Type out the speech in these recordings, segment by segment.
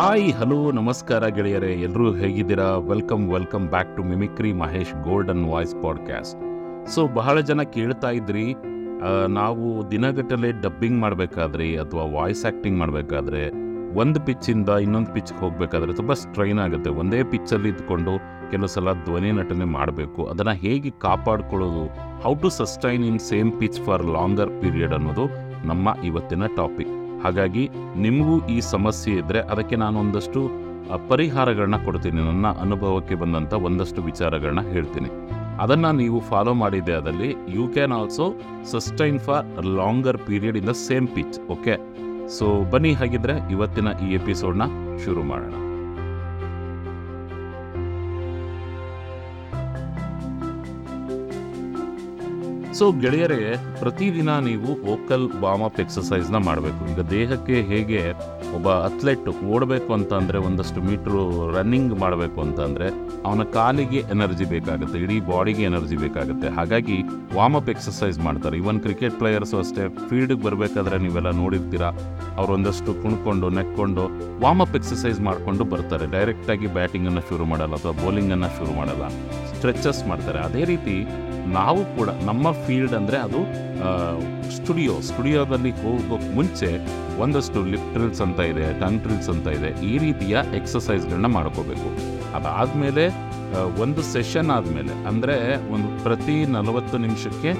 Hi, hello, ನಮಸ್ಕಾರ ಗೆಳೆಯರೇ. ಎಲ್ಲರೂ ಹೇಗಿದ್ದೀರಾ? Welcome welcome back to mimicry Mahesh golden voice podcast. So, ಬಹಳ ಜನ ಕೇಳ್ತಾ ಇದ್ರಿ ನಾವು ದಿನಗಟ್ಟಲೆ ಡಬ್ಬಿಂಗ್ ಮಾಡಬೇಕಾದ್ರೆ ಅಥವಾ ವಾಯ್ಸ್ ಆ್ಯಕ್ಟಿಂಗ್ ಮಾಡಬೇಕಾದ್ರೆ ಒಂದು ಪಿಚ್ಚಿಂದ ಇನ್ನೊಂದು ಪಿಚ್ಗೆ ಹೋಗಬೇಕಾದ್ರೆ ತುಂಬ ಸ್ಟ್ರೈನ್ ಆಗುತ್ತೆ. ಒಂದೇ ಪಿಚ್ಚಲ್ಲಿ ಇದ್ಕೊಂಡು ಕೆಲವು ಸಲ ಧ್ವನಿ ನಟನೆ ಮಾಡಬೇಕು. ಅದನ್ನು ಹೇಗೆ ಕಾಪಾಡ್ಕೊಳ್ಳೋದು? How to sustain in same pitch for longer period ಅನ್ನೋದು ನಮ್ಮ ಇವತ್ತಿನ ಟಾಪಿಕ್. ಹಾಗಾಗಿ ನಿಮಗೂ ಈ ಸಮಸ್ಯೆ ಇದ್ದರೆ ಅದಕ್ಕೆ ನಾನು ಒಂದಷ್ಟು ಪರಿಹಾರಗಳನ್ನ ಕೊಡ್ತೀನಿ. ನನ್ನ ಅನುಭವಕ್ಕೆ ಬಂದಂಥ ಒಂದಷ್ಟು ವಿಚಾರಗಳನ್ನ ಹೇಳ್ತೀನಿ. ಅದನ್ನು ನೀವು ಫಾಲೋ ಮಾಡಿದ್ದೆ ಅದರಲ್ಲಿ you can also sustain for longer period in the same pitch okay so ಬನ್ನಿ ಹಾಗಿದ್ರೆ ಇವತ್ತಿನ ಈ ಎಪಿಸೋಡ್ನ ಶುರು ಮಾಡೋಣ. ಸೊ ಗೆಳೆಯರೇ, ಪ್ರತಿದಿನ ನೀವು ವೋಕಲ್ ವಾರ್ಮ್ ಅಪ್ ಎಕ್ಸಸೈಸ್ನ ಮಾಡಬೇಕು. ಈಗ ದೇಹಕ್ಕೆ ಹೇಗೆ ಒಬ್ಬ ಅಥ್ಲೆಟ್ ಓಡಬೇಕು ಅಂತಂದರೆ ಒಂದಷ್ಟು ಮೀಟ್ರು ರನ್ನಿಂಗ್ ಮಾಡಬೇಕು ಅಂತಂದರೆ, ಅವನ ಕಾಲಿಗೆ ಎನರ್ಜಿ ಬೇಕಾಗುತ್ತೆ, ಇಡೀ ಬಾಡಿಗೆ ಎನರ್ಜಿ ಬೇಕಾಗುತ್ತೆ. ಹಾಗಾಗಿ ವಾರ್ಮ್ ಅಪ್ ಎಕ್ಸಸೈಸ್ ಮಾಡ್ತಾರೆ. ಇವನ್ ಕ್ರಿಕೆಟ್ ಪ್ಲೇಯರ್ಸು ಅಷ್ಟೇ ಫೀಲ್ಡಿಗೆ ಬರಬೇಕಾದ್ರೆ ನೀವೆಲ್ಲ ನೋಡಿರ್ತೀರಾ. ಅವ್ರು ಒಂದಷ್ಟು ಕುಣ್ಕೊಂಡು, ನೆಕ್ಕೊಂಡು ವಾರ್ಮ್ ಅಪ್ ಎಕ್ಸಸೈಸ್ ಮಾಡಿಕೊಂಡು ಬರ್ತಾರೆ. ಡೈರೆಕ್ಟಾಗಿ ಬ್ಯಾಟಿಂಗನ್ನು ಶುರು ಮಾಡಲ್ಲ, ಅಥವಾ ಬೌಲಿಂಗನ್ನು ಶುರು ಮಾಡಲ್ಲ. ಸ್ಟ್ರೆಚಸ್ ಮಾಡ್ತಾರೆ. ಅದೇ ರೀತಿ, ನಾವು ಕೂಡ ನಮ್ಮ ಫೀಲ್ಡ್ ಅಂದರೆ ಅದು ಸ್ಟುಡಿಯೋ. ಸ್ಟುಡಿಯೋದಲ್ಲಿ ಹೋಗೋಕ್ಕೆ ಮುಂಚೆ ಒಂದಷ್ಟು ಲಿಪ್ ಟ್ರಿಲ್ಸ್ ಅಂತ ಇದೆ ಟಂಗ್ ಟ್ರಿಲ್ಸ್ ಅಂತ ಇದೆ. ಈ ರೀತಿಯ ಎಕ್ಸಸೈಸ್ಗಳನ್ನ ಮಾಡ್ಕೋಬೇಕು. ಅದಾದಮೇಲೆ ಒಂದು ಸೆಷನ್ ಆದಮೇಲೆ, ಅಂದರೆ ಒಂದು ಪ್ರತಿ ನಲವತ್ತು ನಿಮಿಷಕ್ಕೆ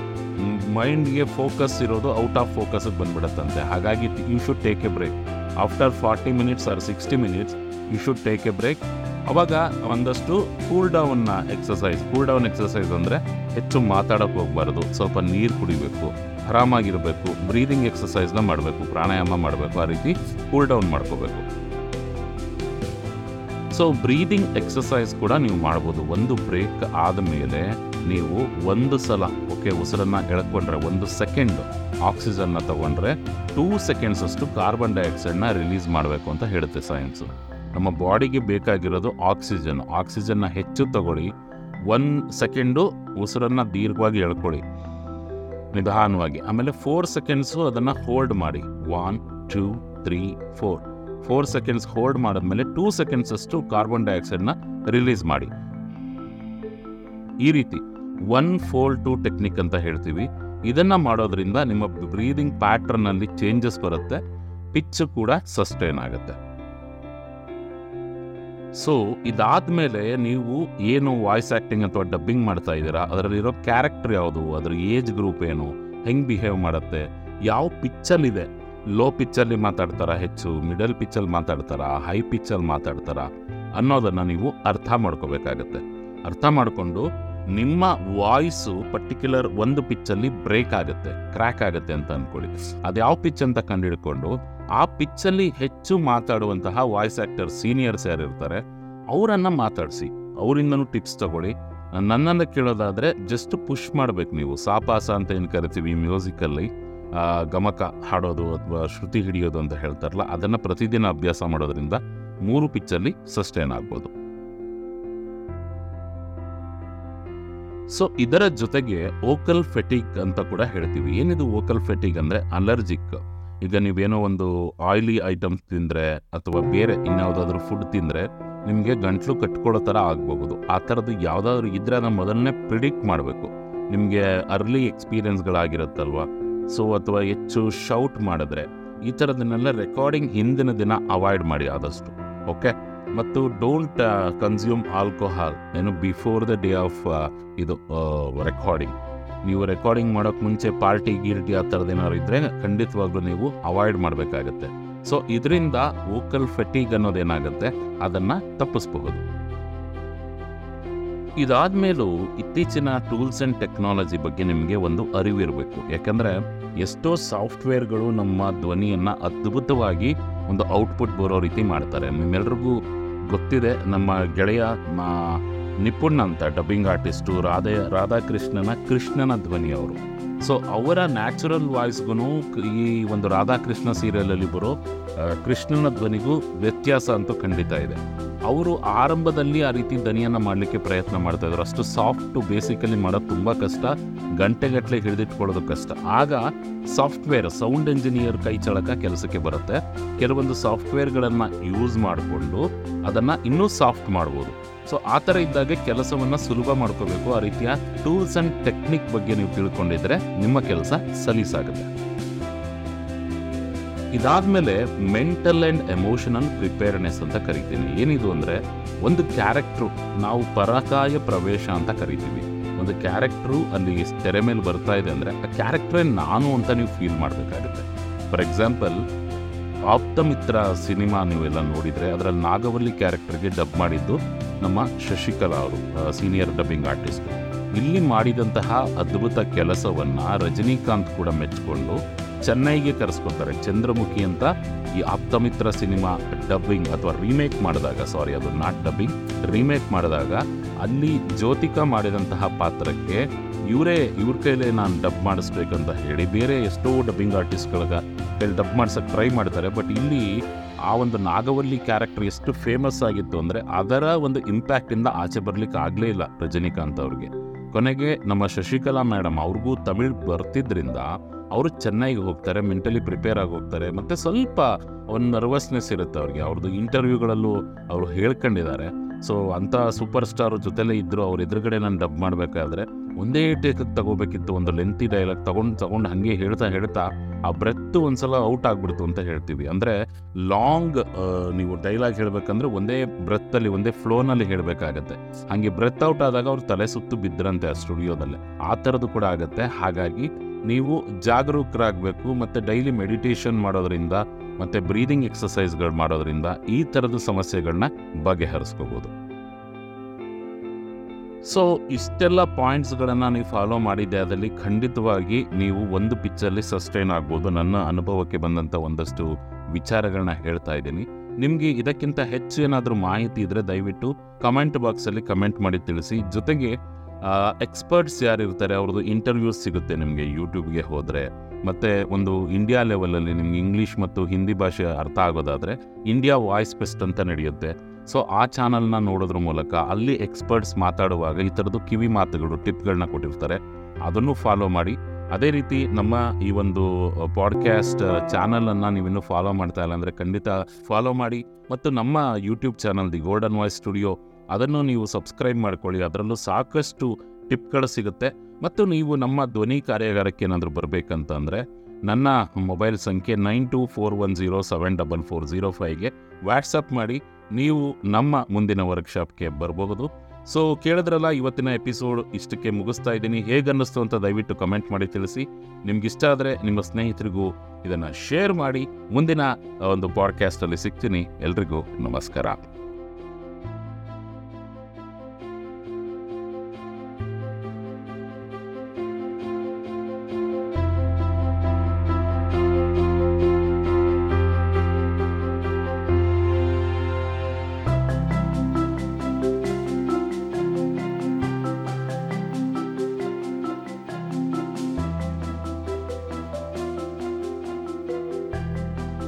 ಮೈಂಡ್ಗೆ ಫೋಕಸ್ ಇರೋದು ಔಟ್ ಆಫ್ ಫೋಕಸ್ಗೆ ಬಂದ್ಬಿಡುತ್ತಂತೆ. ಹಾಗಾಗಿ you should take a break after forty minutes or sixty minutes you should take a break ಅವಾಗ ಒಂದಷ್ಟು ಕೂಲ್ ಡೌನ್ನ ಎಕ್ಸಸೈಸ್ ಕೂಲ್ ಡೌನ್ ಎಕ್ಸಸೈಸ್ ಅಂದರೆ ಹೆಚ್ಚು ಮಾತಾಡೋಕೆ ಹೋಗಬಾರ್ದು. ಸ್ವಲ್ಪ ನೀರು ಕುಡಿಬೇಕು, ಆರಾಮಾಗಿರಬೇಕು ಬ್ರೀದಿಂಗ್ ಎಕ್ಸಸೈಸ್ನ ಮಾಡಬೇಕು, ಪ್ರಾಣಾಯಾಮ ಮಾಡಬೇಕು, ಆ ರೀತಿ ಕೂಲ್ ಡೌನ್ ಮಾಡ್ಕೋಬೇಕು. ಸೊ ಬ್ರೀದಿಂಗ್ ಎಕ್ಸಸೈಸ್ ಕೂಡ ನೀವು ಮಾಡ್ಬೋದು. ಒಂದು ಬ್ರೇಕ್ ಆದ ಮೇಲೆ ನೀವು ಒಂದು ಸಲ ಓಕೆ ಉಸಿರನ್ನ ಎಳ್ಕೊಂಡ್ರೆ ಒಂದು ಸೆಕೆಂಡ್ ಆಕ್ಸಿಜನ್ನ ತಗೊಂಡ್ರೆ ಟೂ ಸೆಕೆಂಡ್ಸ್ ಅಷ್ಟು ಕಾರ್ಬನ್ ಡೈಆಕ್ಸೈಡ್ನ ರಿಲೀಸ್ ಮಾಡಬೇಕು ಅಂತ ಹೇಳುತ್ತೆ ಸೈನ್ಸ್ ನಮ್ಮ ಬಾಡಿಗೆ ಬೇಕಾಗಿರೋದು ಆಕ್ಸಿಜನ್ ಆಕ್ಸಿಜನ್ನ ಹೆಚ್ಚು ತಗೊಳ್ಳಿ. ಒನ್ ಸೆಕೆಂಡು ಉಸಿರನ್ನ ದೀರ್ಘವಾಗಿ ಎಳ್ಕೊಳ್ಳಿ. ನಿಧಾನವಾಗಿ. ಆಮೇಲೆ ಫೋರ್ ಸೆಕೆಂಡ್ಸು ಅದನ್ನು ಹೋಲ್ಡ್ ಮಾಡಿ. One two three four four seconds hold ಮಾಡಿದ್ಮೇಲೆ ಟೂ ಸೆಕೆಂಡ್ಸ್ ಅಷ್ಟು ಕಾರ್ಬನ್ ಡೈಆಕ್ಸೈಡ್ನ ರಿಲೀಸ್ ಮಾಡಿ. ಈ ರೀತಿ ಒನ್ ಫೋಲ್ ಟು ಟೆಕ್ನಿಕ್ ಅಂತ ಹೇಳ್ತೀವಿ. ಇದನ್ನ ಮಾಡೋದ್ರಿಂದ ನಿಮ್ಮ ಬ್ರೀದಿಂಗ್ ಪ್ಯಾಟ್ರನ್ನಲ್ಲಿ ಚೇಂಜಸ್ ಬರುತ್ತೆ. ಪಿಚ್ ಕೂಡ ಸಸ್ಟೈನ್ ಆಗುತ್ತೆ. ಸೊ ಇದಾದ್ಮೇಲೆ ನೀವು ಏನು ವಾಯ್ಸ್ ಆ್ಯಕ್ಟಿಂಗ್ ಅಥವಾ ಡಬ್ಬಿಂಗ್ ಮಾಡ್ತಾ ಇದ್ದೀರಾ, ಅದರಲ್ಲಿರೋ ಕ್ಯಾರೆಕ್ಟರ್ ಯಾವುದು, ಅದರ ಏಜ್ ಗ್ರೂಪ್ ಏನು, ಹೆಂಗೆ ಬಿಹೇವ್ ಮಾಡುತ್ತೆ, ಯಾವ ಪಿಚ್ಚಲ್ಲಿದೆ ಲೋ ಪಿಚ್ಚಲ್ಲಿ ಮಾತಾಡ್ತಾರಾ, ಹೆಚ್ಚು ಮಿಡಲ್ ಪಿಚ್ಚಲ್ಲಿ ಮಾತಾಡ್ತಾರಾ ಹೈ ಪಿಚ್ಚಲ್ಲಿ ಮಾತಾಡ್ತಾರಾ ಅನ್ನೋದನ್ನು ನೀವು ಅರ್ಥ ಮಾಡ್ಕೋಬೇಕಾಗತ್ತೆ. ಅರ್ಥ ಮಾಡಿಕೊಂಡು ನಿಮ್ಮ ವಾಯ್ಸು ಪರ್ಟಿಕ್ಯುಲರ್ ಒಂದು ಪಿಚ್ಚಲ್ಲಿ ಬ್ರೇಕ್ ಆಗುತ್ತೆ ಕ್ರ್ಯಾಕ್ ಆಗುತ್ತೆ ಅಂತ ಅಂದ್ಕೊಳ್ಳಿ ಅದು ಯಾವ ಪಿಚ್ ಅಂತ ಕಂಡುಹಿಡ್ಕೊಂಡು ಆ ಪಿಚ್ಚಲ್ಲಿ ಹೆಚ್ಚು ಮಾತಾಡುವಂತಹ ವಾಯ್ಸ್ ಆ್ಯಕ್ಟರ್ ಸೀನಿಯರ್ಸ್ ಯಾರು ಇರ್ತಾರೆ, ಅವರನ್ನು ಮಾತಾಡಿಸಿ, ಅವರಿಂದನೂ ಟಿಪ್ಸ್ ತಗೊಳ್ಳಿ. ನನ್ನನ್ನು ಕೇಳೋದಾದರೆ ಜಸ್ಟ್ ಪುಷ್ ಮಾಡಬೇಕು ನೀವು. ಸಾಪಾಸ ಅಂತ ಏನು ಕರಿತೀವಿ ಮ್ಯೂಸಿಕಲ್ಲಿ ಗಮಕ ಹಾಡೋದು ಅಥವಾ ಶ್ರುತಿ ಹಿಡಿಯೋದು ಅಂತ ಹೇಳ್ತಾರಲ್ಲ, ಅದನ್ನು ಪ್ರತಿದಿನ ಅಭ್ಯಾಸ ಮಾಡೋದ್ರಿಂದ ಮೂರು ಪಿಚ್ಚಲ್ಲಿ ಸಸ್ಟೈನ್ ಆಗ್ಬೋದು. ಸೊ ಇದರ ಜೊತೆಗೆ ಓಕಲ್ ಫೆಟಿಕ್ ಅಂತ ಕೂಡ ಹೇಳ್ತೀವಿ. ಏನಿದು ಓಕಲ್ ಫೆಟಿಕ್ ಅಂದರೆ ಅಲರ್ಜಿಕ್. ಈಗ ನೀವೇನೋ ಒಂದು ಆಯಿಲಿ ಐಟಮ್ಸ್ ತಿಂದರೆ ಅಥವಾ ಬೇರೆ ಇನ್ಯಾವುದಾದ್ರೂ ಫುಡ್ ತಿಂದರೆ ನಿಮಗೆ ಗಂಟ್ಲು ಕಟ್ಕೊಳ್ಳೋ ಥರ ಆಗ್ಬೋದು ಆ ಥರದ್ದು ಯಾವುದಾದ್ರೂ ಇದ್ರೆ ಅದನ್ನು ಮೊದಲನೇ ಪ್ರಿಡಿಕ್ಟ್ ಮಾಡಬೇಕು. ನಿಮಗೆ ಅರ್ಲಿ ಎಕ್ಸ್ಪೀರಿಯನ್ಸ್ಗಳಾಗಿರುತ್ತಲ್ವ? ಸೊ ಅಥವಾ ಹೆಚ್ಚು ಶೌಟ್ ಮಾಡಿದ್ರೆ, ಈ ಥರದನ್ನೆಲ್ಲ ರೆಕಾರ್ಡಿಂಗ್ ಹಿಂದಿನ ದಿನ ಅವಾಯ್ಡ್ ಮಾಡಿ ಆದಷ್ಟು ಓಕೆ ಮತ್ತು ಡೋಂಟ್ ಕನ್ಸ್ಯೂಮ್ ಆಲ್ಕೋಹಾಲ್ ಏನು ಬಿಫೋರ್ ದ ಡೇ ಆಫ್ ಇದು ರೆಕಾರ್ಡಿಂಗ್ ನೀವು ರೆಕಾರ್ಡಿಂಗ್ ಮಾಡೋಕ್ಕೆ ಮುಂಚೆ ಪಾರ್ಟಿ ಗೀರ್ಟಿ ಆ ಥರದ್ದು ಏನಾದ್ರು ಇದ್ದರೆ ಖಂಡಿತವಾಗ್ಲೂ ನೀವು ಅವಾಯ್ಡ್ ಮಾಡಬೇಕಾಗತ್ತೆ. ಸೊ ಇದರಿಂದ ವೋಕಲ್ ಫೆಟಿಗ್ ಅನ್ನೋದೇನಾಗುತ್ತೆ ಅದನ್ನು ತಪ್ಪಿಸ್ಬಹುದು. ಇದಾದ್ಮೇಲೂ ಇತ್ತೀಚಿನ ಟೂಲ್ಸ್ ಆ್ಯಂಡ್ ಟೆಕ್ನಾಲಜಿ ಬಗ್ಗೆ ನಿಮಗೆ ಒಂದು ಅರಿವಿರಬೇಕು. ಯಾಕಂದರೆ ಎಷ್ಟೋ ಸಾಫ್ಟ್ವೇರ್ಗಳು ನಮ್ಮ ಧ್ವನಿಯನ್ನು ಅದ್ಭುತವಾಗಿ ಒಂದು ಔಟ್ಪುಟ್ ಬರೋ ರೀತಿ ಮಾಡ್ತಾರೆ. ನಿಮ್ಮೆಲ್ರಿಗೂ ಗೊತ್ತಿದೆ, ನಮ್ಮ ಗೆಳೆಯ ನಿಪುಣ್ ಅಂತ ಡಬ್ಬಿಂಗ್ ಆರ್ಟಿಸ್ಟು ರಾಧೆ, ರಾಧಾಕೃಷ್ಣನ ಕೃಷ್ಣನ ಧ್ವನಿ ಅವರು ಸೊ ಅವರ ನ್ಯಾಚುರಲ್ ವಾಯ್ಸ್ಗೂ ಈ ಒಂದು ರಾಧಾಕೃಷ್ಣ ಸೀರಿಯಲಲ್ಲಿ ಬರೋ ಕೃಷ್ಣನ ಧ್ವನಿಗೂ ವ್ಯತ್ಯಾಸ ಅಂತೂ ಖಂಡಿತ ಇದೆ. ಅವರು ಆರಂಭದಲ್ಲಿ ಆ ರೀತಿ ಧ್ವನಿಯನ್ನು ಮಾಡಲಿಕ್ಕೆ ಪ್ರಯತ್ನ ಮಾಡ್ತಾ ಇದ್ರು. ಅಷ್ಟು ಸಾಫ್ಟ್ ಬೇಸಿಕಲಿ ಮಾಡೋದು ತುಂಬ ಕಷ್ಟ. ಗಂಟೆಗಟ್ಟಲೆ ಹಿಡಿದಿಟ್ಕೊಳ್ಳೋದು ಕಷ್ಟ. ಆಗ ಸಾಫ್ಟ್ವೇರ್ ಸೌಂಡ್ ಇಂಜಿನಿಯರ್ ಕೈ ಚಳಕ ಕೆಲಸಕ್ಕೆ ಬರುತ್ತೆ. ಕೆಲವೊಂದು ಸಾಫ್ಟ್ವೇರ್ಗಳನ್ನು ಯೂಸ್ ಮಾಡಿಕೊಂಡು ಅದನ್ನು ಇನ್ನೂ ಸಾಫ್ಟ್ ಮಾಡ್ಬೋದು. ಸೊ ಆ ಥರ ಇದ್ದಾಗ ಕೆಲಸವನ್ನು ಸುಲಭ ಮಾಡ್ಕೋಬೇಕು. ಆ ರೀತಿಯ ಟೂಲ್ಸ್ ಆ್ಯಂಡ್ ಟೆಕ್ನಿಕ್ ಬಗ್ಗೆ ನೀವು ತಿಳ್ಕೊಂಡಿದ್ರೆ ನಿಮ್ಮ ಕೆಲಸ ಸಲೀಸಾಗುತ್ತೆ. ಇದಾದ್ಮೇಲೆ ಮೆಂಟಲ್ ಆ್ಯಂಡ್ ಎಮೋಷನಲ್ ಪ್ರಿಪೇರ್ನೆಸ್ ಅಂತ ಕರಿತೀನಿ. ಏನಿದು ಅಂದರೆ, ಒಂದು ಕ್ಯಾರೆಕ್ಟ್ರು ನಾವು ಪರಕಾಯ ಪ್ರವೇಶ ಅಂತ ಕರಿತೀವಿ. ಒಂದು ಕ್ಯಾರೆಕ್ಟ್ರು ಅಲ್ಲಿ ತೆರೆ ಮೇಲೆ ಬರ್ತಾ ಇದೆ ಅಂದರೆ, ಆ ಕ್ಯಾರೆಕ್ಟ್ರೇ ನಾನು ಅಂತ ನೀವು ಫೀಲ್ ಮಾಡಬೇಕಾಗುತ್ತೆ. ಫಾರ್ ಎಕ್ಸಾಂಪಲ್ ಆಪ್ತಮಿತ್ರ ಸಿನಿಮಾ ನೀವೆಲ್ಲ ನೋಡಿದರೆ ಅದರಲ್ಲಿ ನಾಗವಲ್ಲಿ ಕ್ಯಾರೆಕ್ಟರ್ಗೆ ಡಬ್ ಮಾಡಿದ್ದು ನಮ್ಮ ಶಶಿಕಲಾ ಅವರು ಸೀನಿಯರ್ ಡಬ್ಬಿಂಗ್ ಆರ್ಟಿಸ್ಟ್. ಇಲ್ಲಿ ಮಾಡಿದಂತಹ ಅದ್ಭುತ ಕೆಲಸವನ್ನು ರಜನಿಕಾಂತ್ ಕೂಡ ಮೆಚ್ಚಿಕೊಂಡು ಚೆನ್ನೈಗೆ ಕರೆಸ್ಕೊತಾರೆ. ಚಂದ್ರಮುಖಿ ಅಂತ ಈ ಆಪ್ತಮಿತ್ರ ಸಿನಿಮಾ ಡಬ್ಬಿಂಗ್ ಅಥವಾ ರೀಮೇಕ್ ಮಾಡಿದಾಗ, ಸಾರಿ, ಅದು ನಾಟ್ ಡಬ್ಬಿಂಗ್, ರೀಮೇಕ್ ಮಾಡಿದಾಗ ಅಲ್ಲಿ ಜ್ಯೋತಿಕಾ ಮಾಡಿದಂತಹ ಪಾತ್ರಕ್ಕೆ ಇವರೇ, ಇವ್ರ ಕೈಲೇ ನಾನು ಡಬ್ ಮಾಡಿಸ್ಬೇಕಂತ ಹೇಳಿ ಬೇರೆ ಎಷ್ಟೋ ಡಬ್ಬಿಂಗ್ ಆರ್ಟಿಸ್ಟ್ಗಳಿಗೆ ಕೈಲಿ ಡಬ್ ಮಾಡ್ಸಕ್ಕೆ ಟ್ರೈ ಮಾಡ್ತಾರೆ. ಬಟ್ ಇಲ್ಲಿ ಆ ಒಂದು ನಾಗವಲ್ಲಿ ಕ್ಯಾರೆಕ್ಟರ್ ಎಷ್ಟು ಫೇಮಸ್ ಆಗಿತ್ತು ಅಂದರೆ ಅದರ ಒಂದು ಇಂಪ್ಯಾಕ್ಟಿಂದ ಆಚೆ ಬರಲಿಕ್ಕೆ ಆಗಲೇ ಇಲ್ಲ ರಜನಿಕಾಂತ್ ಅವ್ರಿಗೆ. ಕೊನೆಗೆ ನಮ್ಮ ಶಶಿಕಲಾ ಮೇಡಮ್ ಅವ್ರಿಗೂ ತಮಿಳ್ ಬರ್ತಿದ್ರಿಂದ ಅವರು ಚೆನ್ನಾಗಿ ಹೋಗ್ತಾರೆ ಮೆಂಟಲಿ ಪ್ರಿಪೇರ್ ಆಗಿ ಹೋಗ್ತಾರೆ ಮತ್ತು ಸ್ವಲ್ಪ ಒಂದು ನರ್ವಸ್ನೆಸ್ ಇರುತ್ತೆ ಅವ್ರಿಗೆ. ಅವ್ರದ್ದು ಇಂಟರ್ವ್ಯೂಗಳಲ್ಲೂ ಅವರು ಹೇಳ್ಕೊಂಡಿದ್ದಾರೆ. ಸೊ ಅಂಥ ಸೂಪರ್ ಸ್ಟಾರ್ ಜೊತೆಲೇ ಇದ್ದರು ಅವ್ರ ಎದುರುಗಡೆ ನಾನು ಡಬ್ ಮಾಡಬೇಕಾದ್ರೆ, ಒಂದೇ ಟೇಕ್ ತಗೋಬೇಕಿತ್ತು, ಒಂದು ಲೆಂತಿ ಡೈಲಾಗ್ ತಗೊಂಡು ತಗೊಂಡು ಹಾಗೆ ಹೇಳ್ತಾ ಹೇಳ್ತಾ, ಆ ಬ್ರೆತ್ ಒಂದ್ಸಲ ಔಟ್ ಆಗ್ಬಿಡ್ತು ಅಂತ ಹೇಳ್ತೀವಿ. ಅಂದರೆ ಲಾಂಗ್ ನೀವು ಡೈಲಾಗ್ ಹೇಳಬೇಕಂದ್ರೆ ಒಂದೇ ಬ್ರೆತ್ತಲ್ಲಿ ಒಂದೇ ಫ್ಲೋನಲ್ಲಿ ಹೇಳಬೇಕಾಗತ್ತೆ. ಹಾಗೆ ಬ್ರೆತ್ ಔಟ್ ಆದಾಗ ಅವ್ರು ತಲೆ ಸುತ್ತು ಬಿದ್ದರಂತೆ ಆ ಸ್ಟುಡಿಯೋದಲ್ಲಿ ಆ ಥರದ್ದು ಕೂಡ ಆಗುತ್ತೆ. ಹಾಗಾಗಿ ನೀವು ಜಾಗರೂಕರಾಗಬೇಕು, ಮತ್ತು ಡೈಲಿ ಮೆಡಿಟೇಷನ್ ಮಾಡೋದ್ರಿಂದ ಮತ್ತು ಬ್ರೀದಿಂಗ್ ಎಕ್ಸಸೈಸ್ಗಳು ಮಾಡೋದ್ರಿಂದ ಈ ಥರದ ಸಮಸ್ಯೆಗಳನ್ನ ಬಗೆಹರಿಸ್ಕೋಬೋದು. ಸೊ ಇಷ್ಟೆಲ್ಲ ಪಾಯಿಂಟ್ಸ್ಗಳನ್ನು ನೀವು ಫಾಲೋ ಮಾಡಿದ್ದೆ ಅದರಲ್ಲಿ ಖಂಡಿತವಾಗಿ ನೀವು ಒಂದು ಪಿಚ್ಚಲ್ಲಿ ಸಸ್ಟೈನ್ ಆಗ್ಬೋದು. ನನ್ನ ಅನುಭವಕ್ಕೆ ಬಂದಂಥ ಒಂದಷ್ಟು ವಿಚಾರಗಳನ್ನ ಹೇಳ್ತಾ ಇದ್ದೀನಿ. ನಿಮಗೆ ಇದಕ್ಕಿಂತ ಹೆಚ್ಚು ಏನಾದರೂ ಮಾಹಿತಿ ಇದ್ದರೆ ದಯವಿಟ್ಟು ಕಮೆಂಟ್ ಬಾಕ್ಸಲ್ಲಿ ಕಮೆಂಟ್ ಮಾಡಿ ತಿಳಿಸಿ. ಜೊತೆಗೆ ಎಕ್ಸ್ಪರ್ಟ್ಸ್ ಯಾರಿರ್ತಾರೆ, ಅವ್ರದ್ದು ಇಂಟರ್ವ್ಯೂಸ್ ಸಿಗುತ್ತೆ ನಿಮಗೆ ಯೂಟ್ಯೂಬ್ಗೆ ಹೋದರೆ. ಮತ್ತು ಒಂದು ಇಂಡಿಯಾ ಲೆವೆಲಲ್ಲಿ ನಿಮ್ಗೆ ಇಂಗ್ಲೀಷ್ ಮತ್ತು ಹಿಂದಿ ಭಾಷೆ ಅರ್ಥ ಆಗೋದಾದರೆ ಇಂಡಿಯಾ ವಾಯ್ಸ್ ಫೆಸ್ಟ್ ಅಂತ ನಡೆಯುತ್ತೆ. ಸೊ ಆ ಚಾನಲ್ನ ನೋಡೋದ್ರ ಮೂಲಕ ಅಲ್ಲಿ ಎಕ್ಸ್ಪರ್ಟ್ಸ್ ಮಾತಾಡುವಾಗ ಈ ಥರದ್ದು ಕಿವಿ ಮಾತುಗಳು, ಟಿಪ್ಗಳನ್ನ ಕೊಟ್ಟಿರ್ತಾರೆ. ಅದನ್ನು ಫಾಲೋ ಮಾಡಿ. ಅದೇ ರೀತಿ ನಮ್ಮ ಈ ಒಂದು ಪಾಡ್ಕ್ಯಾಸ್ಟ್ ಚಾನಲನ್ನು ನೀವಿನ್ನೂ ಫಾಲೋ ಮಾಡ್ತಾ ಇಲ್ಲ ಅಂದರೆ ಖಂಡಿತ ಫಾಲೋ ಮಾಡಿ. ಮತ್ತು ನಮ್ಮ YouTube channel the golden voice studio ಅದನ್ನು ನೀವು ಸಬ್ಸ್ಕ್ರೈಬ್ ಮಾಡ್ಕೊಳ್ಳಿ. ಅದರಲ್ಲೂ ಸಾಕಷ್ಟು ಟಿಪ್ಗಳು ಸಿಗುತ್ತೆ. ಮತ್ತು ನೀವು ನಮ್ಮ ಧ್ವನಿ ಕಾರ್ಯಾಗಾರಕ್ಕೆ ಏನಾದರೂ ಬರಬೇಕಂತಂದರೆ, ನನ್ನ ಮೊಬೈಲ್ ಸಂಖ್ಯೆ nine two four one zero seven double four zero ಫೈವ್ಗೆ WhatsApp ಮಾಡಿ, ನೀವು ನಮ್ಮ ಮುಂದಿನ ವರ್ಕ್ಶಾಪ್ಗೆ ಬರಬಹುದು ಸೊ, ಕೇಳಿದ್ರಲ್ಲ, ಇವತ್ತಿನ ಎಪಿಸೋಡ್ ಇಷ್ಟಕ್ಕೆ ಮುಗಿಸ್ತಾ ಇದ್ದೀನಿ. ಹೇಗೆ ಅನ್ನಿಸ್ತು ಅಂತ ದಯವಿಟ್ಟು ಕಮೆಂಟ್ ಮಾಡಿ ತಿಳಿಸಿ. ನಿಮ್ಗಿಷ್ಟ ಆದರೆ ನಿಮ್ಮ ಸ್ನೇಹಿತರಿಗೂ ಇದನ್ನು ಶೇರ್ ಮಾಡಿ. ಮುಂದಿನ ಒಂದು ಪಾಡ್ಕ್ಯಾಸ್ಟಲ್ಲಿ ಸಿಗ್ತೀನಿ. ಎಲ್ರಿಗೂ ನಮಸ್ಕಾರ.